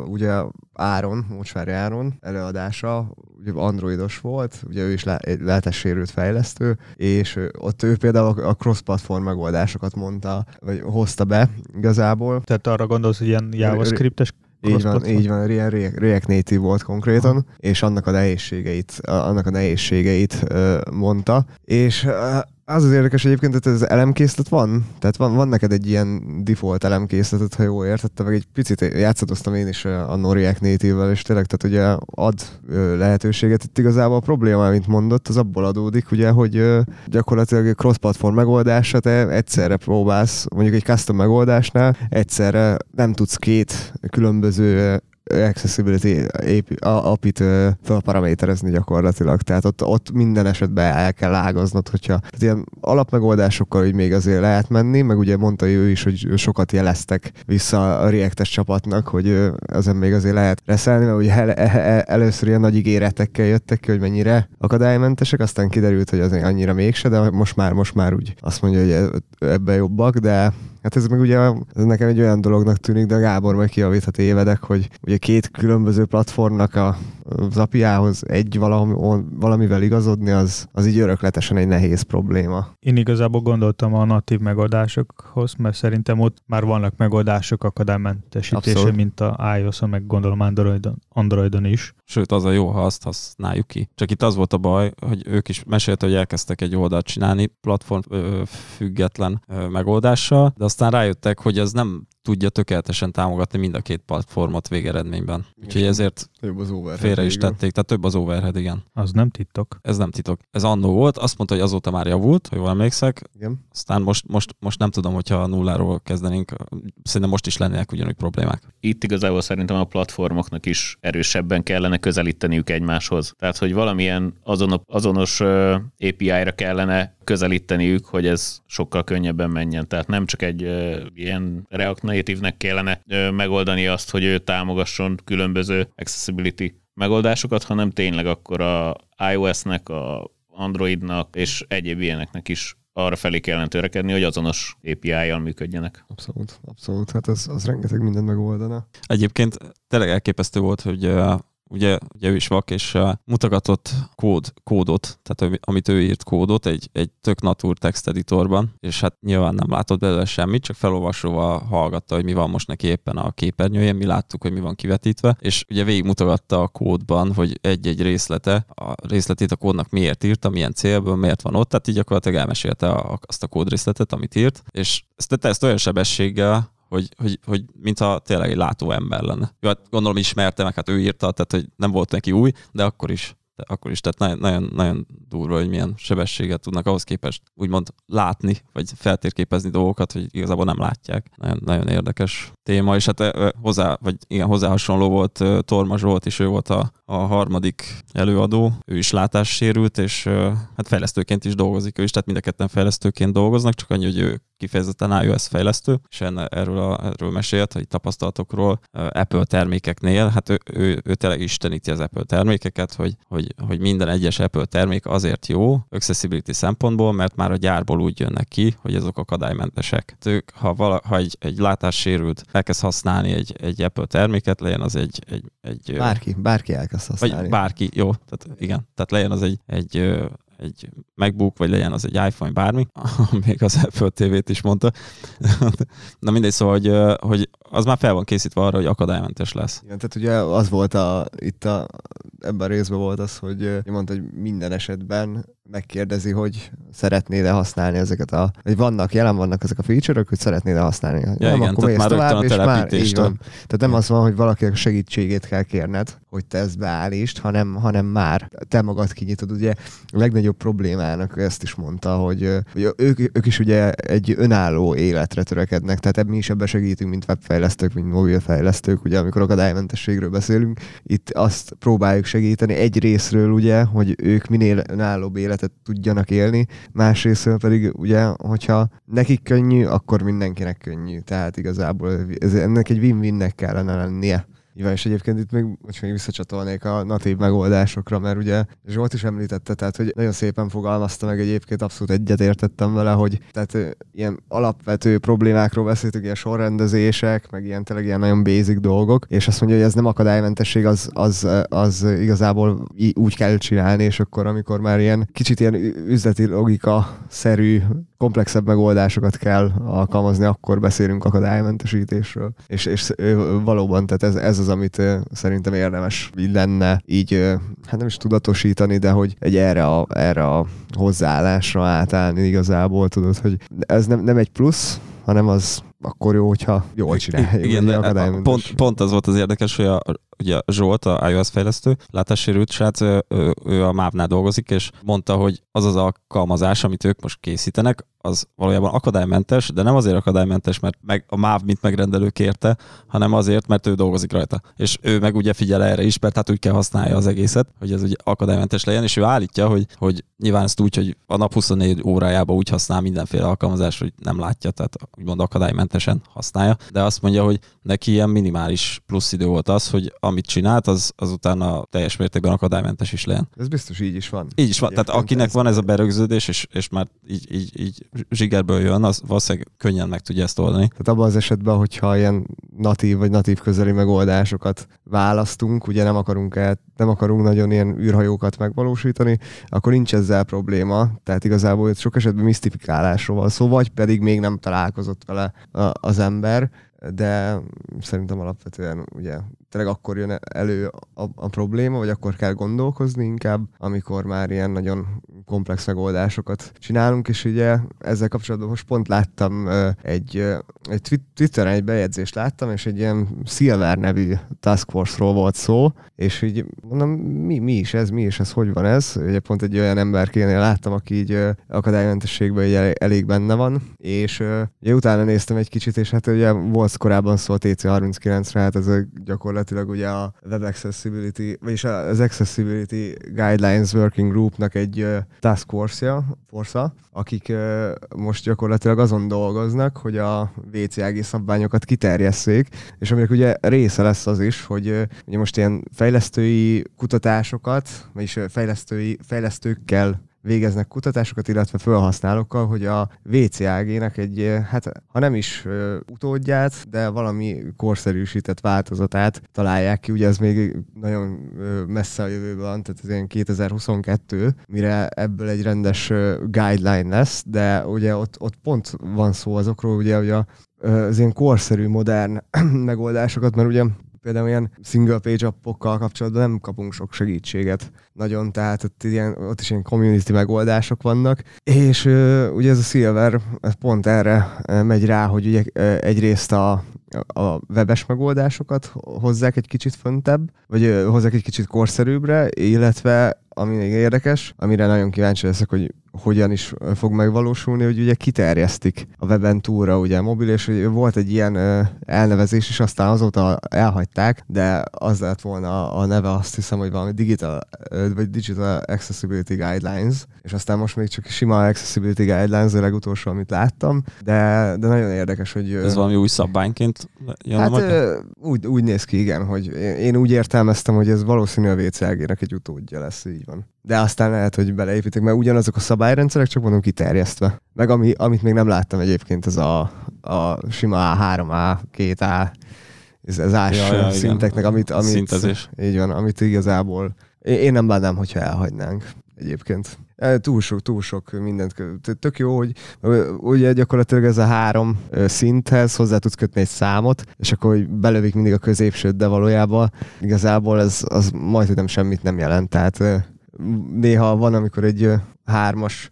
ugye Áron, Mocsvári Áron előadása, ugye androidos volt, ugye ő is le- sérült fejlesztő, és ott ő például a cross-platform megoldásokat mondta, vagy hozta be igazából. Tehát arra gondolsz, hogy ilyen JavaScript-es így van, így van, ilyen React Native volt konkrétan, Aha. és annak a nehézségeit, annak a nehézségeit mondta, és az az érdekes egyébként, hogy ez elemkészlet van? Tehát van, van neked egy ilyen default elemkészletet, ha jól értettem, meg egy picit játszadoztam én is a Noriak Native-vel, és tényleg, tehát ugye ad lehetőséget. Itt igazából a probléma, mint mondott, az abból adódik, ugye, hogy gyakorlatilag cross-platform megoldásra te egyszerre próbálsz, mondjuk egy custom megoldásnál egyszerre nem tudsz két különböző accessibility apit felparaméterezni gyakorlatilag. Tehát ott, ott minden esetben el kell ágaznod, hogyha tehát ilyen alapmegoldásokkal hogy még azért lehet menni, meg ugye mondta ő is, hogy sokat jeleztek vissza a React-es csapatnak, hogy ezen még azért lehet reszelni, mert ugye el, el, először ilyen nagy ígéretekkel jöttek ki, hogy mennyire akadálymentesek, aztán kiderült, hogy azért annyira mégse, de most már, most már úgy azt mondja, hogy ebben jobbak, de Hát ez meg ugye ez nekem egy olyan dolognak tűnik, de Gábor meg kiavíthat évedek, hogy ugye két különböző platformnak a, az API-hoz egy valami, valamivel igazodni, az, az így örökletesen egy nehéz probléma. Én igazából gondoltam a natív megoldásokhoz, mert szerintem ott már vannak megoldások akadálymentesítése, mint a iOS-on, meg gondolom Androidon, Androidon is. Sőt, az a jó, ha azt használjuk ki. Csak itt az volt a baj, hogy ők is mesélte, hogy elkezdtek egy oldalt csinálni platform ö, független ö, megoldással, de aztán rájöttek, hogy ez nem tudja tökéletesen támogatni mind a két platformot végeredményben. Úgyhogy ezért több az félre is tették, tehát több az overhead, igen. Az nem titok. Ez nem titok. Ez annó volt, azt mondta, hogy azóta már javult, hogy jól emlékszek. Igen. Aztán most, most, most nem tudom, hogyha nulláról kezdenénk, szerintem most is lennének ugyanúgy problémák. Itt igazából szerintem a platformoknak is erősebben kellene közelíteniük egymáshoz. Tehát, hogy valamilyen azonos, azonos API-ra kellene közelíteniük, hogy ez sokkal könnyebben menjen. Tehát nem csak egy uh, ilyen React Native-nek kellene uh, megoldani azt, hogy ő támogasson különböző accessibility megoldásokat, hanem tényleg akkor a iOS-nek, a Androidnak és egyéb ilyeneknek is arra felé kellene törekedni, hogy azonos API-jal működjenek. Abszolút, abszolút. Hát az, az rengeteg mindent megoldana. Egyébként tényleg elképesztő volt, hogy ugye, ugye ő is vak, és uh, mutogatott kód, kódot, tehát amit ő írt kódot egy, egy tök natur text editorban, és hát nyilván nem látott belőle semmit, csak felolvasóval hallgatta, hogy mi van most neki éppen a képernyőjén, mi láttuk, hogy mi van kivetítve, és ugye végigmutogatta a kódban, hogy egy-egy részlete, a részletét a kódnak miért írta, milyen célból, miért van ott, tehát így gyakorlatilag elmesélte azt a kódrészletet, amit írt, és ezt ezt olyan sebességgel, hogy, hogy, hogy mintha tényleg egy látó ember lenne. Jó, hát gondolom ismerte, meg hát ő írta, tehát hogy nem volt neki új, de akkor is de akkor is, tehát nagyon, nagyon, nagyon durva, hogy milyen sebességet tudnak ahhoz képest úgymond látni, vagy feltérképezni dolgokat, hogy igazából nem látják. Nagyon, nagyon érdekes téma, és hát hozzá, vagy igen, hozzá hasonló volt Torma Zsolt is, ő volt a, a harmadik előadó, ő is látássérült, és hát fejlesztőként is dolgozik, ő is, tehát mind a ketten fejlesztőként dolgoznak, csak annyi, hogy ő kifejezetten iOS fejlesztő, és enne, erről, a, erről mesélt, hogy tapasztalatokról Apple termékeknél, hát ő, ő, ő tényleg isteníti az Apple termékeket, hogy, hogy, hogy minden egyes Apple termék azért jó, accessibility szempontból, mert már a gyárból úgy jönnek ki, hogy azok akadálymentesek. Ők, ha, vala, ha egy, egy látássérült elkezd használni egy, egy Apple terméket, legyen az egy... egy, egy bárki, bárki elkezd használni. Vagy bárki, jó, tehát igen, tehát legyen az egy, egy egy MacBook, vagy legyen az egy iPhone, bármi, még az Apple TV-t is mondta. Na mindegy, szóval, hogy, hogy az már fel van készítve arra, hogy akadálymentes lesz. Igen, tehát ugye az volt a, itt a, ebben a részben volt az, hogy mondta, hogy minden esetben megkérdezi, hogy szeretnéd-e használni ezeket a, vagy vannak, jelen vannak ezek a feature-ök, hogy szeretnéd-e használni. Ja, nem, igen, akkor mész tovább, és már, így van. Tehát nem az van, hogy valakinek segítségét kell kérned, hogy te ezt beállítsd, hanem, hanem már te magad kinyitod. Ugye a legnagyobb problémának ezt is mondta, hogy, hogy ők, ők is ugye egy önálló életre törekednek, tehát mi is ebben segítünk, mint webfejlesztők, mint mobilfejlesztők, ugye amikor akadálymentességről beszélünk, itt azt próbáljuk segíteni egy részről ugye, hogy ők minél önállóbb életet tudjanak élni, másrésztről pedig ugye, hogyha nekik könnyű, akkor mindenkinek könnyű. Tehát igazából ez, ennek egy win-winnek kellene lennie. Igen, és egyébként itt még, most még visszacsatolnék a natív megoldásokra, mert ugye Zsolt is említette, tehát hogy nagyon szépen fogalmazta meg egyébként, abszolút egyetértettem vele, hogy tehát ilyen alapvető problémákról beszéltünk, ilyen sorrendezések, meg ilyen tényleg ilyen nagyon basic dolgok, és azt mondja, hogy ez nem akadálymentesség, az, az, az igazából úgy kell csinálni, és akkor amikor már ilyen kicsit ilyen üzleti logika szerű komplexebb megoldásokat kell alkalmazni, akkor beszélünk akadálymentesítésről. És, és valóban, tehát ez, ez amit ö, szerintem érdemes így lenne így, hát nem is tudatosítani, de hogy egy erre a, erre a hozzáállásra átállni igazából, tudod, hogy ez nem, nem egy plusz, hanem az akkor jó, hogyha jól csináljuk. Igen, de akadálymentes. pont, pont az volt az érdekes, hogy a, ugye Zsolt, a iOS fejlesztő, látássérült srác, ő, ő, a MÁV-nál dolgozik, és mondta, hogy az az alkalmazás, amit ők most készítenek, az valójában akadálymentes, de nem azért akadálymentes, mert meg a MÁV mint megrendelő kérte, hanem azért, mert ő dolgozik rajta. És ő meg ugye figyel erre is, mert hát úgy kell használja az egészet, hogy ez ugye akadálymentes legyen, és ő állítja, hogy, hogy nyilván ezt úgy, hogy a nap 24 órájában úgy használ mindenféle alkalmazás, hogy nem látja, tehát úgymond akadálymentesen használja, de azt mondja, hogy neki ilyen minimális plusz idő volt az, hogy amit csinált, az, az utána teljes mértékben akadálymentes is legyen. Ez biztos így is van. Így is van, tehát akinek ez- van ez a berögződés, és, és már így, így, így zsigerből jön, az valószínűleg könnyen meg tudja ezt oldani. Tehát abban az esetben, hogyha ilyen natív vagy natív közeli megoldásokat választunk, ugye nem akarunk, el, nem akarunk nagyon ilyen űrhajókat megvalósítani, akkor nincs ezzel probléma. Tehát igazából sok esetben misztifikálásról van szó, vagy pedig még nem találkozott vele az ember, de szerintem alapvetően ugye tényleg akkor jön elő a, a probléma, vagy akkor kell gondolkozni inkább, amikor már ilyen nagyon komplex megoldásokat csinálunk, és ugye ezzel kapcsolatban most pont láttam egy, egy twi- Twitteren egy bejegyzést láttam, és egy ilyen Silver nevű Task Force-ról volt szó, és így mondom, mi, mi is ez, mi is ez, hogy van ez? Ugye pont egy olyan emberkénél láttam, aki így akadálymentességben így elég, elég benne van, és ugye utána néztem egy kicsit, és hát ugye volt korábban szó a TC39-re, hát ez a, gyakorlatilag ugye a Web Accessibility, vagyis az Accessibility Guidelines Working Groupnak egy task force-ja, force akik most gyakorlatilag azon dolgoznak, hogy a WCAG szabványokat kiterjesszék, és aminek ugye része lesz az is, hogy ugye most ilyen fejlesztői kutatásokat, vagyis fejlesztői, fejlesztőkkel végeznek kutatásokat, illetve felhasználókkal, hogy a WCAG-nek egy, hát ha nem is utódját, de valami korszerűsített változatát találják ki. Ugye ez még nagyon messze a jövőben tehát ez ilyen 2022, mire ebből egy rendes guideline lesz, de ugye ott, ott pont van szó azokról, ugye, hogy a, az ilyen korszerű, modern megoldásokat, mert ugye például ilyen single page appokkal kapcsolatban nem kapunk sok segítséget nagyon, tehát ott, ilyen, ott is ilyen community megoldások vannak, és ugye ez a Silver pont erre megy rá, hogy ugye egyrészt a, a webes megoldásokat hozzák egy kicsit föntebb, vagy hozzák egy kicsit korszerűbbre, illetve ami még érdekes, amire nagyon kíváncsi leszek, hogy hogyan is fog megvalósulni, hogy ugye kiterjesztik a weben túlra ugye a mobil, és hogy volt egy ilyen ö, elnevezés, és aztán azóta elhagyták, de az lett volna a neve, azt hiszem, hogy valami digital, ö, vagy digital accessibility guidelines, és aztán most még csak sima accessibility guidelines, a legutolsó, amit láttam, de, de nagyon érdekes, hogy... ö, Ez valami új szabványként jön Hát ö, úgy, úgy néz ki, igen, hogy én- én úgy értelmeztem, hogy ez valószínű a WCAG-nek egy utódja lesz, így van. De aztán lehet, hogy beleépítik, mert ugyanazok a szabályrendszerek, csak mondom kiterjesztve. Meg ami, amit még nem láttam egyébként, ez a, a sima A3A, 2A, ez, ez ás Ja, ja, igen. szinteknek, amit, amit, Szintezés. így van, amit igazából én, nem bánnám, hogyha elhagynánk egyébként. E, Túl sok, túl sok mindent. Tök jó, hogy ugye gyakorlatilag ez a három szinthez hozzá tudsz kötni egy számot, és akkor hogy belövik mindig a középsőt, de valójában igazából ez az majd, hogy nem semmit nem jelent. Tehát néha van, amikor egy hármas,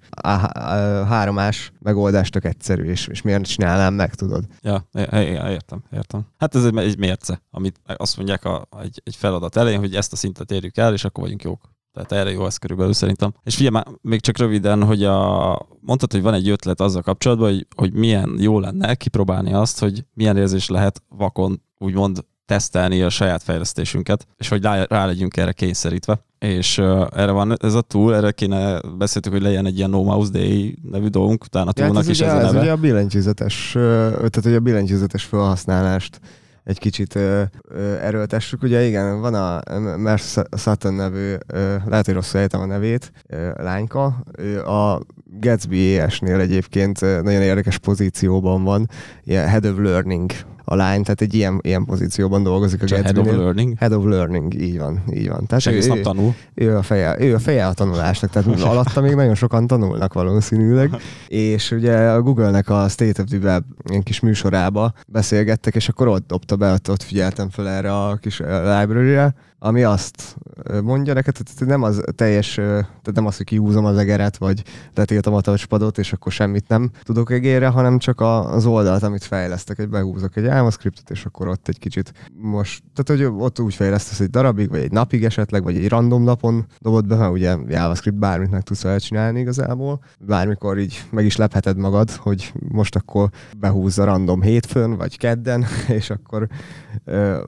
háromás megoldás tök egyszerű, és, és miért csinálnám meg, tudod? Ja, é- értem, értem. Hát ez egy, egy mérce, amit azt mondják a, egy, egy feladat elején, hogy ezt a szintet érjük el, és akkor vagyunk jók. Tehát erre jó ez körülbelül szerintem. És figyelj már, még csak röviden, hogy a, mondtad, hogy van egy ötlet azzal kapcsolatban, hogy, hogy milyen jó lenne kipróbálni azt, hogy milyen érzés lehet vakon úgymond tesztelni a saját fejlesztésünket, és hogy rá, rá legyünk erre kényszerítve. És uh, erre van ez a tool, erre kéne beszéltük, hogy legyen egy ilyen No Mouse Day nevű dolgunk, utána a Ja, hát ez, is ugye, ez a ez neve. ugye a billentyűzetes, tehát hogy a billentyűzetes felhasználást egy kicsit ö, ö, erőltessük. Ugye igen, van a Merce Sutton nevű, ö, lehet, hogy rosszul ejtem a nevét, ö, lányka. Ő a Gatsby ES-nél egyébként nagyon érdekes pozícióban van, ilyen Head of Learning a lány, tehát egy ilyen, ilyen pozícióban dolgozik a Csak head of learning. Head of Learning, így van, így van. Tehát És egész nap tanul. ő a feje, ő a feje a tanulásnak, tehát alatta még nagyon sokan tanulnak valószínűleg. És ugye a Google-nek a State of the Web ilyen kis műsorába beszélgettek, és akkor ott dobta be, ott, ott figyeltem fel erre a kis ö, library-re, ami azt mondja neked, tehát nem az teljes, tehát nem az, hogy kiúzom az egeret, vagy letiltom a touchpadot, és akkor semmit nem tudok egérre, hanem csak az oldalt, amit fejlesztek, hogy behúzok egy JavaScriptet, és akkor ott egy kicsit most, tehát hogy ott úgy fejlesztesz egy darabig, vagy egy napig esetleg, vagy egy random napon dobod be, mert ugye JavaScript bármit meg tudsz vele csinálni igazából. Bármikor így meg is lepheted magad, hogy most akkor behúzza random hétfőn, vagy kedden, és akkor,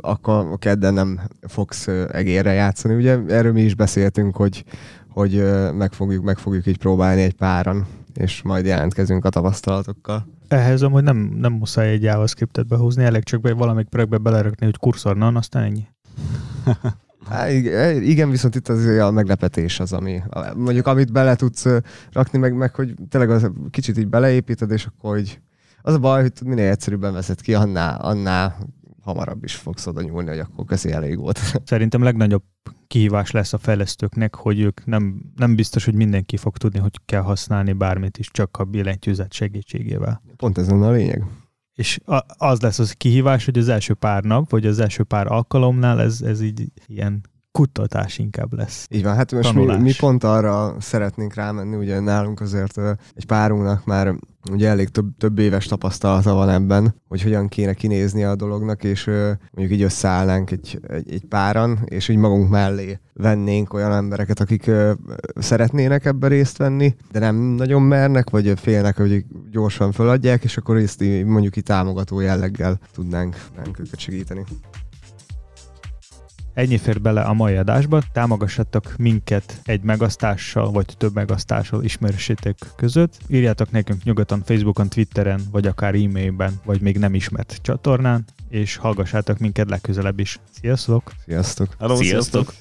akkor a kedden nem fogsz egérre játszani. Ugye erről mi is beszéltünk, hogy, hogy meg, fogjuk, meg fogjuk így próbálni egy páran, és majd jelentkezünk a tapasztalatokkal. Ehhez amúgy nem, nem muszáj egy JavaScriptet behúzni, elég csak be valamelyik projektbe belerakni, hogy kurzor, na, aztán ennyi. Há, igen, igen, viszont itt az a meglepetés az, ami mondjuk amit bele tudsz rakni, meg, meg hogy tényleg az kicsit így beleépíted, és akkor hogy az a baj, hogy minél egyszerűbben veszed ki, annál, annál hamarabb is fogsz oda nyúlni, hogy akkor köszi, elég volt. Szerintem legnagyobb kihívás lesz a fejlesztőknek, hogy ők nem, nem biztos, hogy mindenki fog tudni, hogy kell használni bármit is, csak a billentyűzet segítségével. Pont ez lenne a lényeg. És az lesz az kihívás, hogy az első pár nap, vagy az első pár alkalomnál ez, ez így ilyen kutatás inkább lesz. Így van, hát most mi, Tanulás. mi pont arra szeretnénk rámenni, ugye nálunk azért egy párunknak már ugye elég több, több éves tapasztalata van ebben, hogy hogyan kéne kinézni a dolognak, és mondjuk így összeállnánk egy, egy, egy páran, és így magunk mellé vennénk olyan embereket, akik szeretnének ebbe részt venni, de nem nagyon mernek, vagy félnek, hogy gyorsan föladják, és akkor ezt így mondjuk így támogató jelleggel tudnánk, tudnánk őket segíteni. Ennyi fér bele a mai adásba, támogassatok minket egy megasztással, vagy több megasztással ismerősétek között. Írjátok nekünk nyugodtan Facebookon, Twitteren, vagy akár e-mailben, vagy még nem ismert csatornán, és hallgassátok minket legközelebb is. Sziasztok! Sziasztok! Hello, Sziasztok!